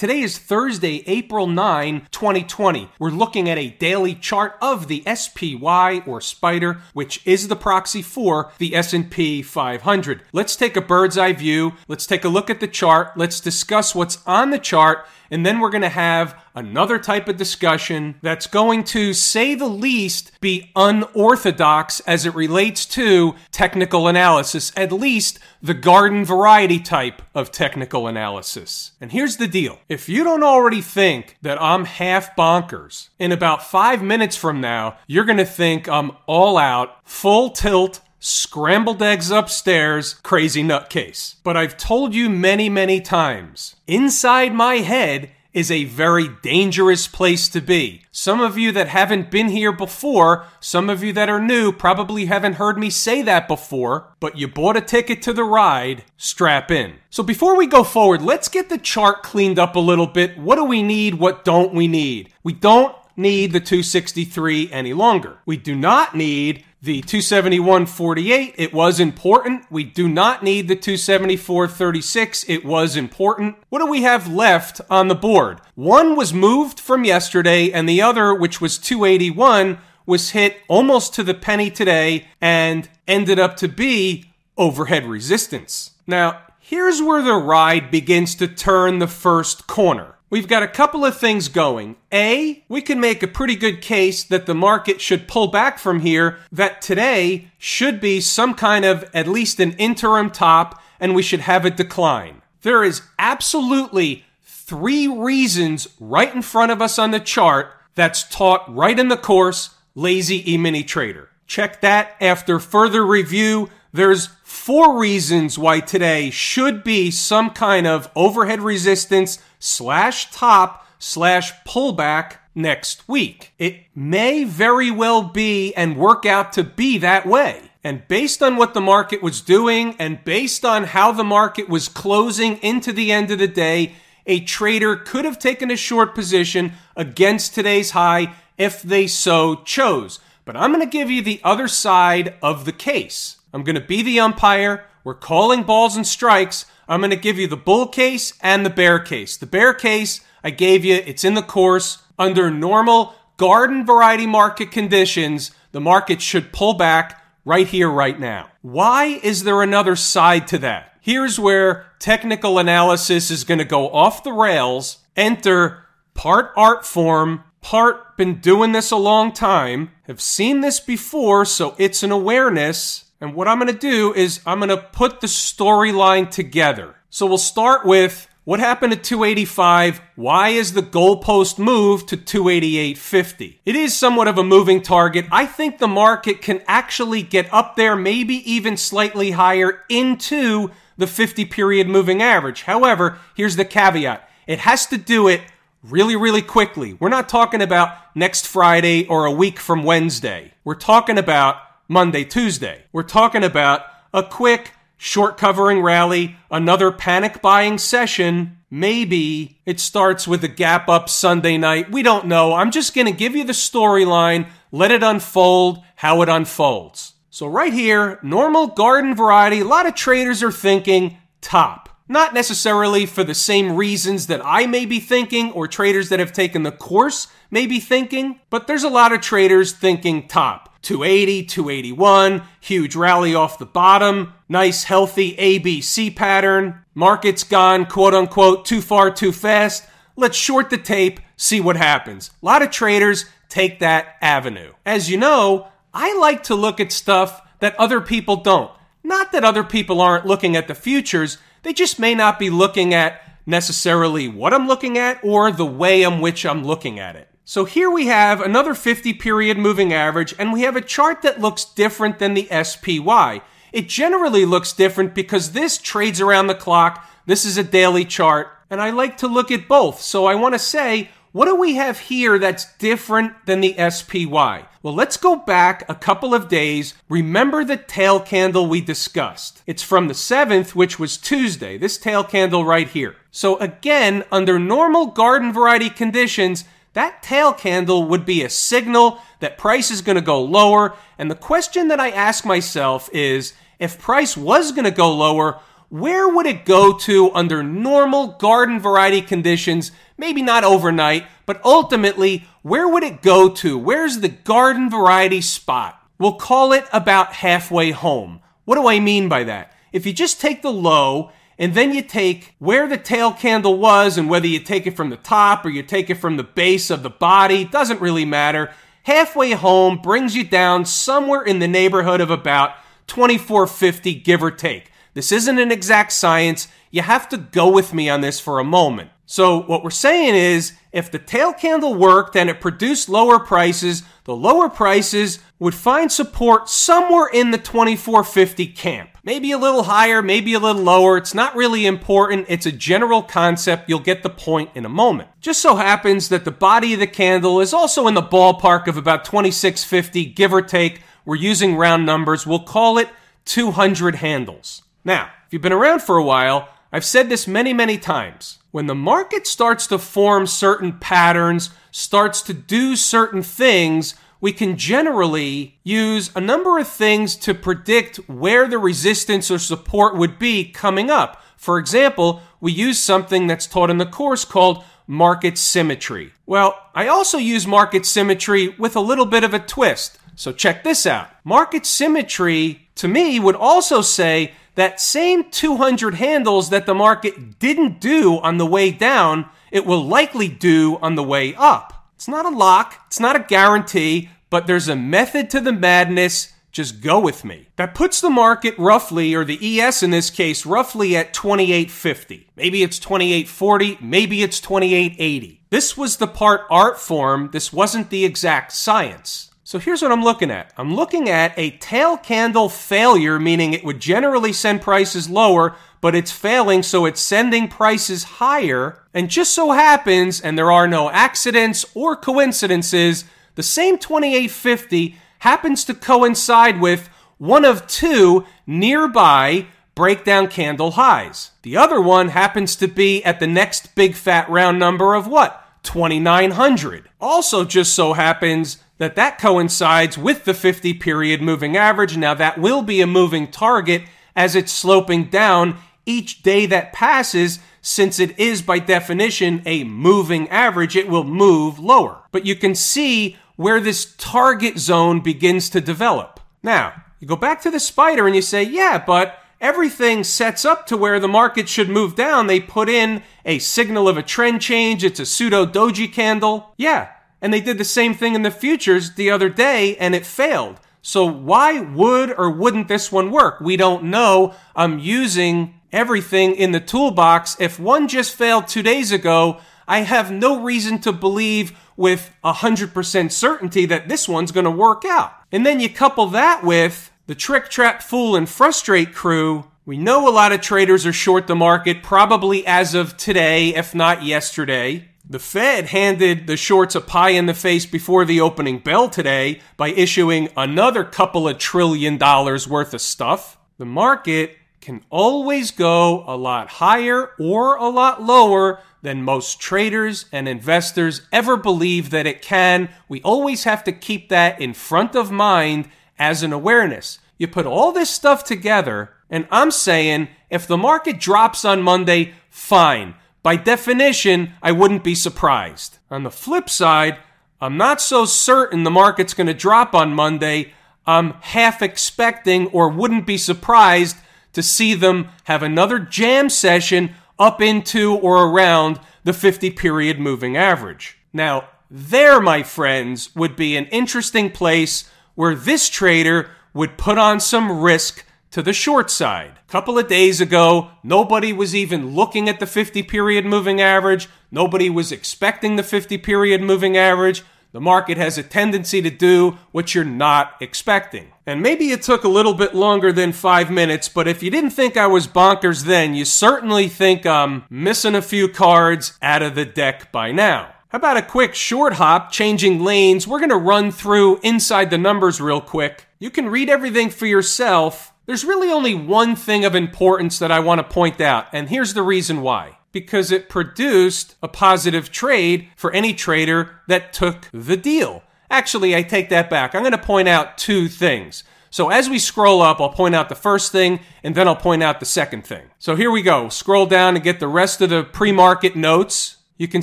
Today is Thursday, April 9, 2020. We're looking at a daily chart of the SPY or Spider, which is the proxy for the S&P 500. Let's take a bird's eye view. Let's take a look at the chart. Let's discuss what's on the chart and then we're going to have another type of discussion that's going to say the least be unorthodox as it relates to technical analysis, at least the garden variety type of technical analysis. And here's the deal. If you don't already think that I'm half bonkers, in about five minutes from now, you're going to think I'm all out, full tilt, scrambled eggs upstairs, crazy nutcase. But I've told you many, many times, inside my head is a very dangerous place to be. Some of you that haven't been here before, some of you that are new, probably haven't heard me say that before, but you bought a ticket to the ride, strap in. So before we go forward, let's get the chart cleaned up a little bit. What do we need? What don't we need? We don't need the 263 any longer. We do not need the 271.48. It was important. We do not need the 274.36. It was important. What do we have left on the board? One was moved from yesterday, and the other, which was 281, was hit almost to the penny today and ended up to be overhead resistance. Now, here's where the ride begins to turn the first corner. We've got a couple of things going. A, we can make a pretty good case that the market should pull back from here, that today should be some kind of at least an interim top, and we should have a decline. There is absolutely three reasons right in front of us on the chart that's taught right in the course Lazy E-mini Trader. Check that after further review. There's four reasons why today should be some kind of overhead resistance slash top slash pullback next week. It may very well be and work out to be that way. And based on what the market was doing and based on how the market was closing into the end of the day, a trader could have taken a short position against today's high if they so chose. But I'm going to give you the other side of the case. I'm going to be the umpire. We're calling balls and strikes. I'm going to give you the bull case and the bear case. The bear case, I gave you, it's in the course. Under normal garden variety market conditions, the market should pull back right here, right now. Why is there another side to that? Here's where technical analysis is going to go off the rails, enter part art form, part been doing this a long time, have seen this before, so it's an awareness and what I'm going to do is I'm going to put the storyline together. So we'll start with what happened at 285? Why is the goalpost moved to 288.50? It is somewhat of a moving target. I think the market can actually get up there, maybe even slightly higher into the 50 period moving average. However, here's the caveat. It has to do it really, really quickly. We're not talking about next Friday or a week from Wednesday. We're talking about Monday, Tuesday. We're talking about a quick short covering rally, another panic buying session. Maybe it starts with a gap up Sunday night. We don't know. I'm just going to give you the storyline, let it unfold how it unfolds. So, right here, normal garden variety, a lot of traders are thinking top. Not necessarily for the same reasons that I may be thinking or traders that have taken the course may be thinking, but there's a lot of traders thinking top. 280, 281, huge rally off the bottom, nice healthy ABC pattern. Market's gone quote unquote too far too fast. Let's short the tape, see what happens. A lot of traders take that avenue. As you know, I like to look at stuff that other people don't. Not that other people aren't looking at the futures, they just may not be looking at necessarily what I'm looking at or the way in which I'm looking at it. So here we have another 50 period moving average, and we have a chart that looks different than the SPY. It generally looks different because this trades around the clock. This is a daily chart, and I like to look at both. So I want to say, what do we have here that's different than the SPY? Well, let's go back a couple of days. Remember the tail candle we discussed. It's from the 7th, which was Tuesday, this tail candle right here. So again, under normal garden variety conditions, that tail candle would be a signal that price is going to go lower. And the question that I ask myself is, if price was going to go lower, where would it go to under normal garden variety conditions? Maybe not overnight, but ultimately, where would it go to? Where's the garden variety spot? We'll call it about halfway home. What do I mean by that? If you just take the low and then you take where the tail candle was and whether you take it from the top or you take it from the base of the body, doesn't really matter. Halfway home brings you down somewhere in the neighborhood of about 2450, give or take. This isn't an exact science. You have to go with me on this for a moment. So what we're saying is if the tail candle worked and it produced lower prices, the lower prices would find support somewhere in the 2450 camp. Maybe a little higher, maybe a little lower. It's not really important. It's a general concept. You'll get the point in a moment. Just so happens that the body of the candle is also in the ballpark of about 2650, give or take. We're using round numbers. We'll call it 200 handles. Now, if you've been around for a while, I've said this many, many times. When the market starts to form certain patterns, starts to do certain things, we can generally use a number of things to predict where the resistance or support would be coming up. For example, we use something that's taught in the course called market symmetry. Well, I also use market symmetry with a little bit of a twist. So check this out. Market symmetry to me would also say that same 200 handles that the market didn't do on the way down, it will likely do on the way up. It's not a lock, it's not a guarantee, but there's a method to the madness. Just go with me. That puts the market roughly, or the ES in this case, roughly at 2850. Maybe it's 2840, maybe it's 2880. This was the part art form, this wasn't the exact science. So here's what I'm looking at. I'm looking at a tail candle failure, meaning it would generally send prices lower, but it's failing, so it's sending prices higher. And just so happens, and there are no accidents or coincidences, the same 2850 happens to coincide with one of two nearby breakdown candle highs. The other one happens to be at the next big fat round number of what? 2900. Also just so happens that that coincides with the 50 period moving average. Now that will be a moving target as it's sloping down each day that passes since it is by definition a moving average, it will move lower. But you can see where this target zone begins to develop. Now, you go back to the spider and you say, yeah, but everything sets up to where the market should move down. They put in a signal of a trend change. It's a pseudo doji candle. Yeah, and they did the same thing in the futures the other day and it failed. So why would or wouldn't this one work? We don't know. I'm using everything in the toolbox. If one just failed two days ago, I have no reason to believe with 100% certainty that this one's going to work out. And then you couple that with the trick, trap, fool, and frustrate crew. We know a lot of traders are short the market, probably as of today, if not yesterday. The Fed handed the shorts a pie in the face before the opening bell today by issuing another couple of trillion dollars worth of stuff. The market can always go a lot higher or a lot lower than most traders and investors ever believe that it can. We always have to keep that in front of mind as an awareness. You put all this stuff together, and I'm saying if the market drops on Monday, fine. By definition, I wouldn't be surprised. On the flip side, I'm not so certain the market's going to drop on Monday. I'm half expecting or wouldn't be surprised to see them have another jam session up into or around the 50 period moving average. Now, there, my friends, would be an interesting place where this trader would put on some risk to the short side. A couple of days ago, nobody was even looking at the 50 period moving average. Nobody was expecting the 50 period moving average. The market has a tendency to do what you're not expecting. And maybe it took a little bit longer than five minutes, but if you didn't think I was bonkers then, you certainly think I'm missing a few cards out of the deck by now. How about a quick short hop, changing lanes? We're going to run through inside the numbers real quick. You can read everything for yourself. There's really only one thing of importance that I want to point out, and here's the reason why. Because it produced a positive trade for any trader that took the deal. Actually, I take that back. I'm going to point out two things. So as we scroll up, I'll point out the first thing and then I'll point out the second thing. So here we go. Scroll down and get the rest of the pre-market notes. You can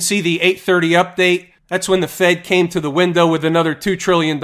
see the 830 update. That's when the Fed came to the window with another $2 trillion,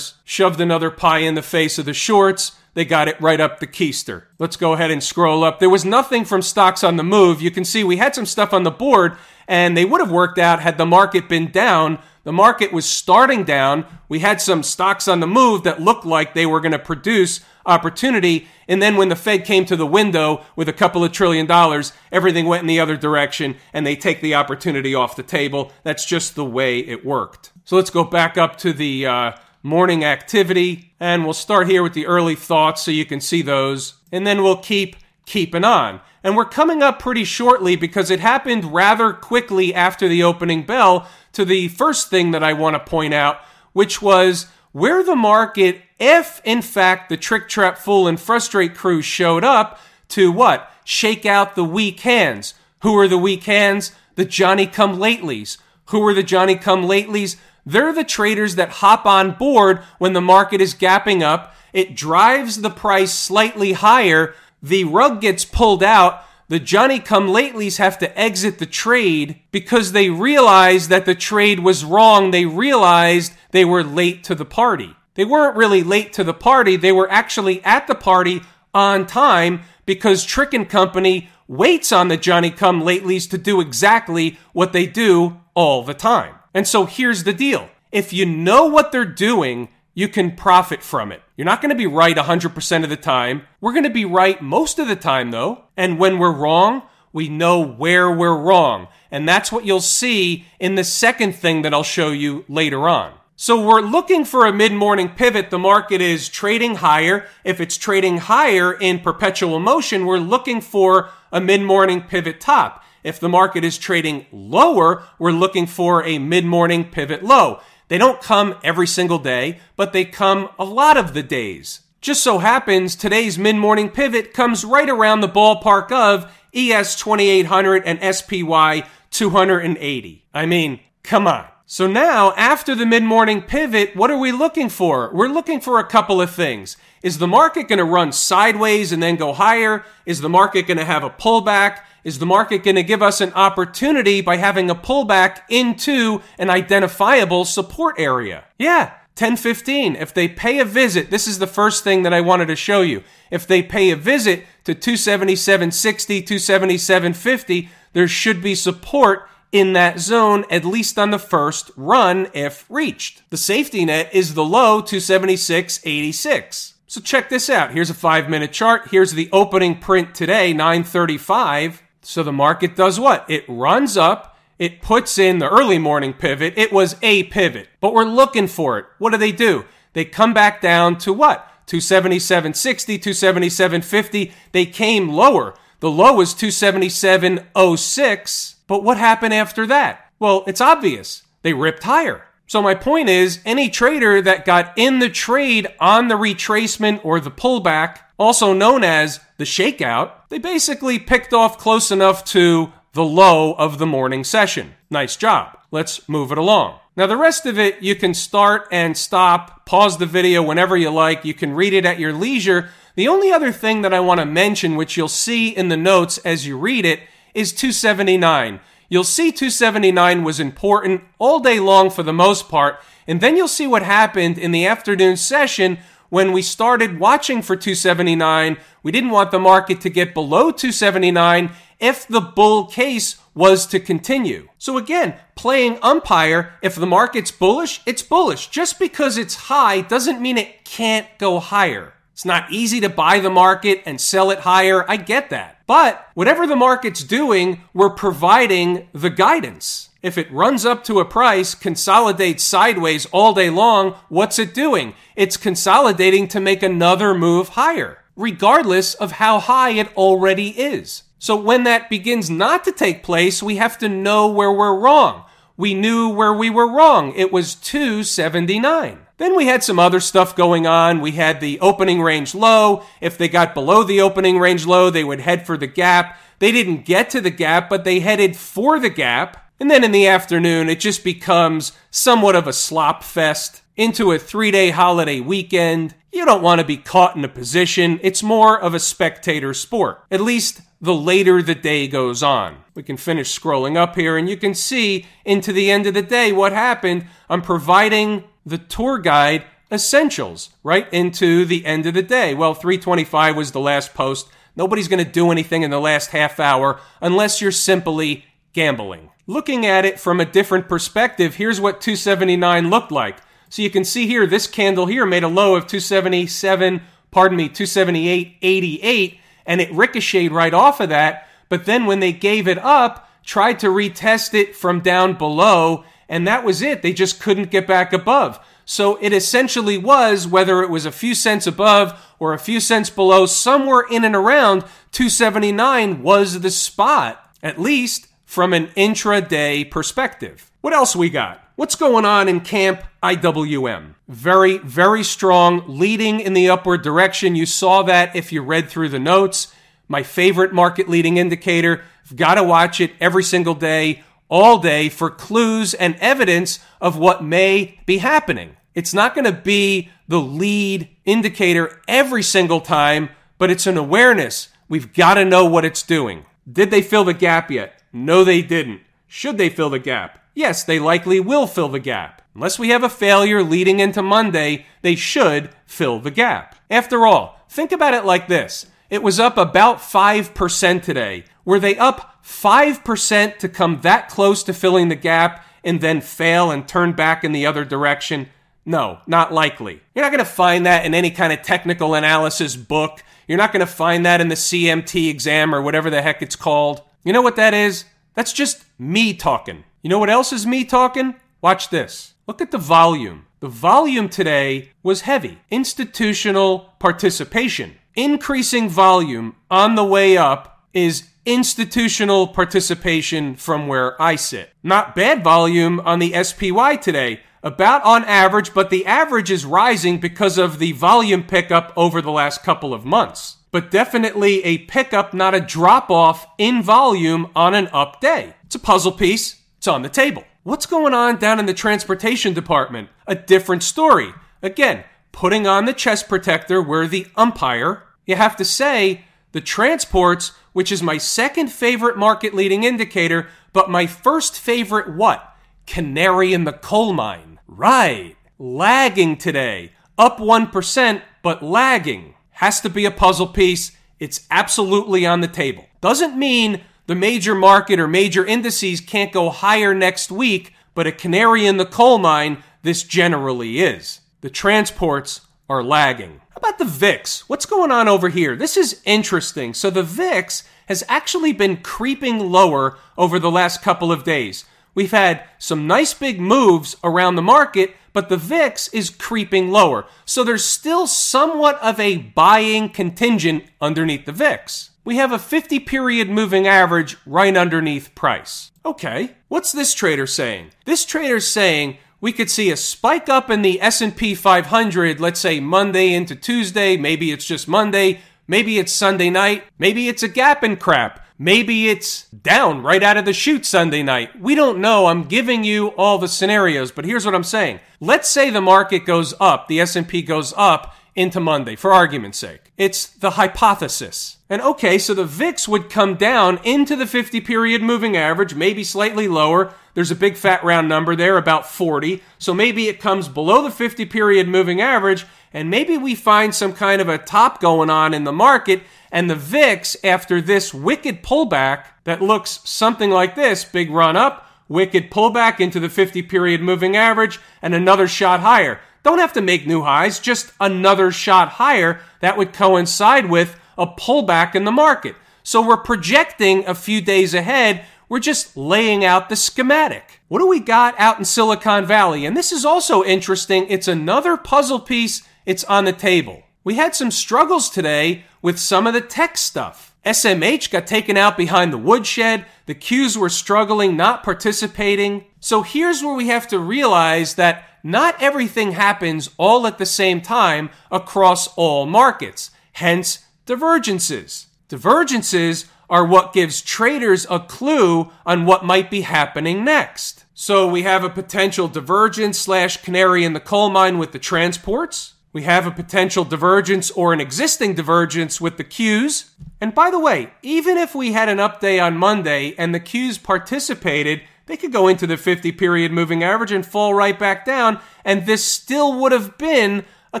shoved another pie in the face of the shorts. They got it right up the keister. Let's go ahead and scroll up. There was nothing from stocks on the move. You can see we had some stuff on the board and they would have worked out had the market been down, the market was starting down. We had some stocks on the move that looked like they were going to produce opportunity. And then when the Fed came to the window with a couple of trillion dollars, everything went in the other direction and they take the opportunity off the table. That's just the way it worked. So let's go back up to the uh, morning activity and we'll start here with the early thoughts so you can see those. And then we'll keep keeping on. And we're coming up pretty shortly because it happened rather quickly after the opening bell to the first thing that I want to point out, which was where the market, if in fact the trick, trap, fool, and frustrate crew showed up to what? Shake out the weak hands. Who are the weak hands? The Johnny come latelys. Who are the Johnny come latelys? They're the traders that hop on board when the market is gapping up. It drives the price slightly higher. The rug gets pulled out the Johnny come latelys have to exit the trade because they realized that the trade was wrong. They realized they were late to the party. They weren't really late to the party. They were actually at the party on time because Trick and Company waits on the Johnny come latelys to do exactly what they do all the time. And so here's the deal. If you know what they're doing, you can profit from it. You're not going to be right 100% of the time. We're going to be right most of the time, though. And when we're wrong, we know where we're wrong. And that's what you'll see in the second thing that I'll show you later on. So we're looking for a mid-morning pivot. The market is trading higher. If it's trading higher in perpetual motion, we're looking for a mid-morning pivot top. If the market is trading lower, we're looking for a mid-morning pivot low. They don't come every single day, but they come a lot of the days. Just so happens today's mid morning pivot comes right around the ballpark of ES 2800 and SPY 280. I mean, come on. So now, after the mid morning pivot, what are we looking for? We're looking for a couple of things. Is the market going to run sideways and then go higher? Is the market going to have a pullback? Is the market going to give us an opportunity by having a pullback into an identifiable support area? Yeah, 1015. If they pay a visit, this is the first thing that I wanted to show you. If they pay a visit to 277.60, 277.50, there should be support in that zone, at least on the first run if reached. The safety net is the low 276.86. So check this out. Here's a five minute chart. Here's the opening print today, 935. So the market does what? It runs up. It puts in the early morning pivot. It was a pivot, but we're looking for it. What do they do? They come back down to what? 277.60, 277.50. They came lower. The low was 277.06. But what happened after that? Well, it's obvious. They ripped higher. So my point is, any trader that got in the trade on the retracement or the pullback, also known as the shakeout, they basically picked off close enough to the low of the morning session. Nice job. Let's move it along. Now, the rest of it, you can start and stop, pause the video whenever you like. You can read it at your leisure. The only other thing that I want to mention, which you'll see in the notes as you read it, is 279 you'll see 279 was important all day long for the most part. And then you'll see what happened in the afternoon session when we started watching for 279. We didn't want the market to get below 279 if the bull case was to continue. So again, playing umpire, if the market's bullish, it's bullish. Just because it's high doesn't mean it can't go higher. It's not easy to buy the market and sell it higher. I get that. But whatever the market's doing, we're providing the guidance. If it runs up to a price, consolidates sideways all day long, what's it doing? It's consolidating to make another move higher, regardless of how high it already is. So when that begins not to take place, we have to know where we're wrong. we knew where we were wrong. It was 279. Then we had some other stuff going on. We had the opening range low. If they got below the opening range low, they would head for the gap. They didn't get to the gap, but they headed for the gap. And then in the afternoon, it just becomes somewhat of a slop fest into a three day holiday weekend. You don't want to be caught in a position. It's more of a spectator sport, at least the later the day goes on. We can finish scrolling up here and you can see into the end of the day what happened. I'm providing the tour guide essentials right into the end of the day. Well, 325 was the last post. Nobody's going to do anything in the last half hour unless you're simply gambling. Looking at it from a different perspective, here's what 279 looked like. So you can see here, this candle here made a low of 277, pardon me, 278.88, and it ricocheted right off of that. But then when they gave it up, tried to retest it from down below, and that was it. They just couldn't get back above. So it essentially was, whether it was a few cents above or a few cents below, somewhere in and around 279 was the spot, at least from an intraday perspective. What else we got? What's going on in Camp IWM? Very, very strong, leading in the upward direction. You saw that if you read through the notes. My favorite market leading indicator. You've got to watch it every single day all day for clues and evidence of what may be happening. It's not going to be the lead indicator every single time, but it's an awareness. We've got to know what it's doing. Did they fill the gap yet? No, they didn't. Should they fill the gap? Yes, they likely will fill the gap. Unless we have a failure leading into Monday, they should fill the gap. After all, think about it like this. It was up about 5% today. Were they up 5% to come that close to filling the gap and then fail and turn back in the other direction? No, not likely. You're not going to find that in any kind of technical analysis book. You're not going to find that in the CMT exam or whatever the heck it's called. You know what that is? That's just me talking. You know what else is me talking? Watch this. Look at the volume. The volume today was heavy. Institutional participation. Increasing volume on the way up is institutional participation from where I sit. Not bad volume on the SPY today, about on average, but the average is rising because of the volume pickup over the last couple of months. But definitely a pickup, not a drop off in volume on an up day. It's a puzzle piece, it's on the table. What's going on down in the transportation department? A different story. Again, putting on the chest protector, we're the umpire. You have to say, the transports which is my second favorite market leading indicator, but my first favorite what? Canary in the coal mine. Right. Lagging today. Up 1%, but lagging. Has to be a puzzle piece. It's absolutely on the table. Doesn't mean the major market or major indices can't go higher next week, but a canary in the coal mine, this generally is. The transports are lagging. How about the VIX? What's going on over here? This is interesting. So the VIX has actually been creeping lower over the last couple of days. We've had some nice big moves around the market, but the VIX is creeping lower. So there's still somewhat of a buying contingent underneath the VIX. We have a 50 period moving average right underneath price. Okay, what's this trader saying? This trader's saying we could see a spike up in the S&P 500, let's say Monday into Tuesday, maybe it's just Monday, maybe it's Sunday night, maybe it's a gap and crap. Maybe it's down right out of the chute Sunday night. We don't know. I'm giving you all the scenarios, but here's what I'm saying. Let's say the market goes up, the S&P goes up into Monday for argument's sake. It's the hypothesis. And okay, so the VIX would come down into the 50 period moving average, maybe slightly lower. There's a big fat round number there, about 40. So maybe it comes below the 50 period moving average, and maybe we find some kind of a top going on in the market. And the VIX, after this wicked pullback that looks something like this big run up, wicked pullback into the 50 period moving average, and another shot higher. Don't have to make new highs, just another shot higher that would coincide with a pullback in the market. So we're projecting a few days ahead we're just laying out the schematic. What do we got out in Silicon Valley? And this is also interesting. It's another puzzle piece. It's on the table. We had some struggles today with some of the tech stuff. SMH got taken out behind the woodshed. The Qs were struggling, not participating. So here's where we have to realize that not everything happens all at the same time across all markets, hence divergences. Divergences are what gives traders a clue on what might be happening next. So we have a potential divergence slash canary in the coal mine with the transports. We have a potential divergence or an existing divergence with the Qs. And by the way, even if we had an up day on Monday and the Qs participated, they could go into the 50 period moving average and fall right back down, and this still would have been a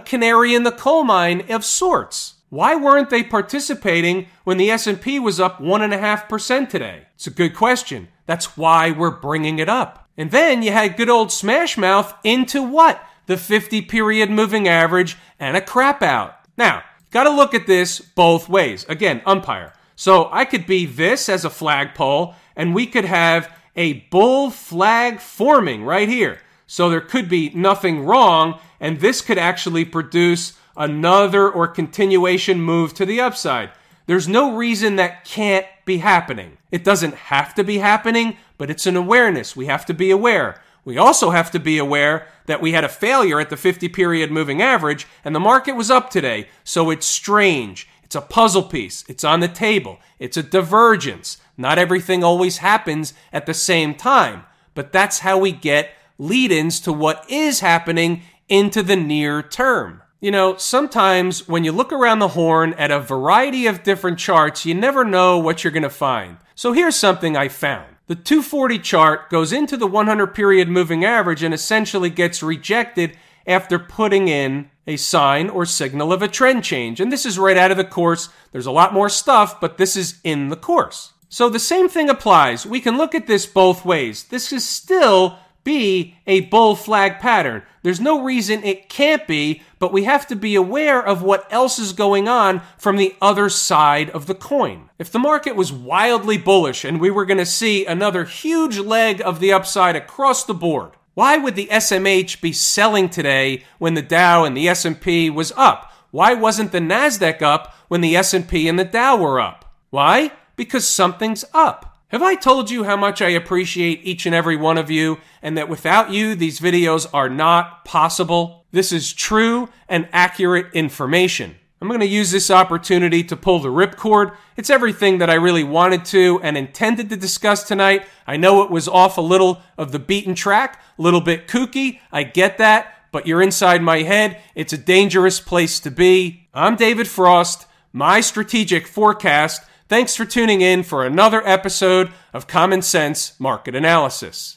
canary in the coal mine of sorts. Why weren't they participating when the S&P was up 1.5% today? It's a good question. That's why we're bringing it up. And then you had good old Smash Mouth into what? The 50 period moving average and a crap out. Now, got to look at this both ways. Again, umpire. So I could be this as a flagpole, and we could have a bull flag forming right here. So there could be nothing wrong, and this could actually produce another or continuation move to the upside. There's no reason that can't be happening. It doesn't have to be happening, but it's an awareness. We have to be aware. We also have to be aware that we had a failure at the 50 period moving average and the market was up today. So it's strange. It's a puzzle piece. It's on the table. It's a divergence. Not everything always happens at the same time, but that's how we get lead ins to what is happening into the near term. You know, sometimes when you look around the horn at a variety of different charts, you never know what you're going to find. So here's something I found. The 240 chart goes into the 100 period moving average and essentially gets rejected after putting in a sign or signal of a trend change. And this is right out of the course. There's a lot more stuff, but this is in the course. So the same thing applies. We can look at this both ways. This is still be a bull flag pattern. There's no reason it can't be, but we have to be aware of what else is going on from the other side of the coin. If the market was wildly bullish and we were going to see another huge leg of the upside across the board, why would the SMH be selling today when the Dow and the S&P was up? Why wasn't the Nasdaq up when the S&P and the Dow were up? Why? Because something's up. Have I told you how much I appreciate each and every one of you and that without you, these videos are not possible? This is true and accurate information. I'm going to use this opportunity to pull the ripcord. It's everything that I really wanted to and intended to discuss tonight. I know it was off a little of the beaten track, a little bit kooky. I get that, but you're inside my head. It's a dangerous place to be. I'm David Frost, my strategic forecast Thanks for tuning in for another episode of Common Sense Market Analysis.